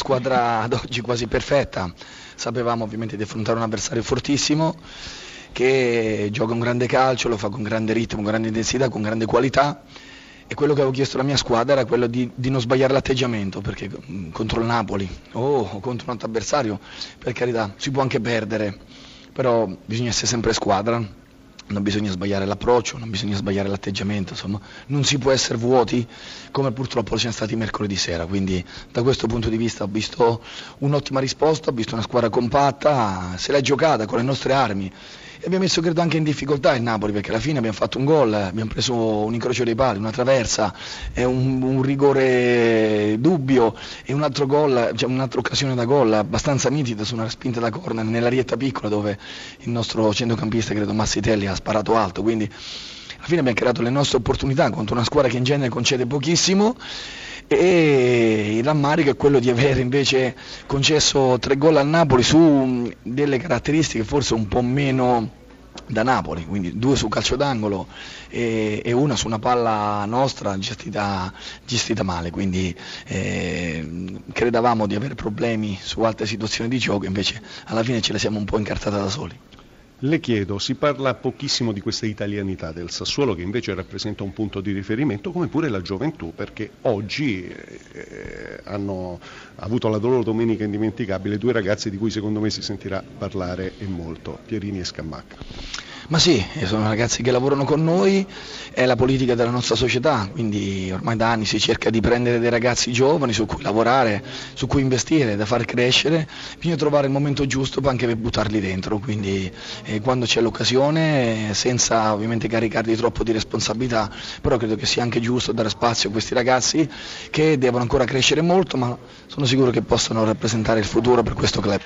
squadra ad oggi quasi perfetta, sapevamo ovviamente di affrontare un avversario fortissimo che gioca un grande calcio, lo fa con grande ritmo, con grande intensità, con grande qualità. E quello che avevo chiesto alla mia squadra era quello di, di non sbagliare l'atteggiamento perché mm, contro il Napoli o contro un altro avversario per carità si può anche perdere però bisogna essere sempre squadra non bisogna sbagliare l'approccio, non bisogna sbagliare l'atteggiamento, insomma, non si può essere vuoti come purtroppo siamo stati mercoledì sera, quindi da questo punto di vista ho visto un'ottima risposta, ho visto una squadra compatta, se l'è giocata con le nostre armi e abbiamo messo credo anche in difficoltà il Napoli perché alla fine abbiamo fatto un gol, abbiamo preso un incrocio dei pali, una traversa, un, un, rigore dubbio e un altro gol, cioè un'altra occasione da gol abbastanza nitida su una spinta da corner nella rietta piccola dove il nostro centrocampista credo Massitelli ha sparato alto, quindi alla fine abbiamo creato le nostre opportunità contro una squadra che in genere concede pochissimo e il rammarico è quello di aver invece concesso tre gol al Napoli su delle caratteristiche forse un po' meno da Napoli, quindi due su calcio d'angolo e, e una su una palla nostra gestita, gestita male, quindi eh, credevamo di avere problemi su altre situazioni di gioco, invece alla fine ce le siamo un po' incartate da soli. Le chiedo, si parla pochissimo di questa italianità del Sassuolo che invece rappresenta un punto di riferimento come pure la gioventù perché oggi eh, hanno avuto la loro domenica indimenticabile due ragazzi di cui secondo me si sentirà parlare e molto, Pierini e Scammacca. Ma sì, sono ragazzi che lavorano con noi, è la politica della nostra società, quindi ormai da anni si cerca di prendere dei ragazzi giovani su cui lavorare, su cui investire, da far crescere, bisogna trovare il momento giusto anche per buttarli dentro, quindi eh, quando c'è l'occasione, senza ovviamente caricarli troppo di responsabilità, però credo che sia anche giusto dare spazio a questi ragazzi che devono ancora crescere molto, ma sono sicuro che possano rappresentare il futuro per questo club.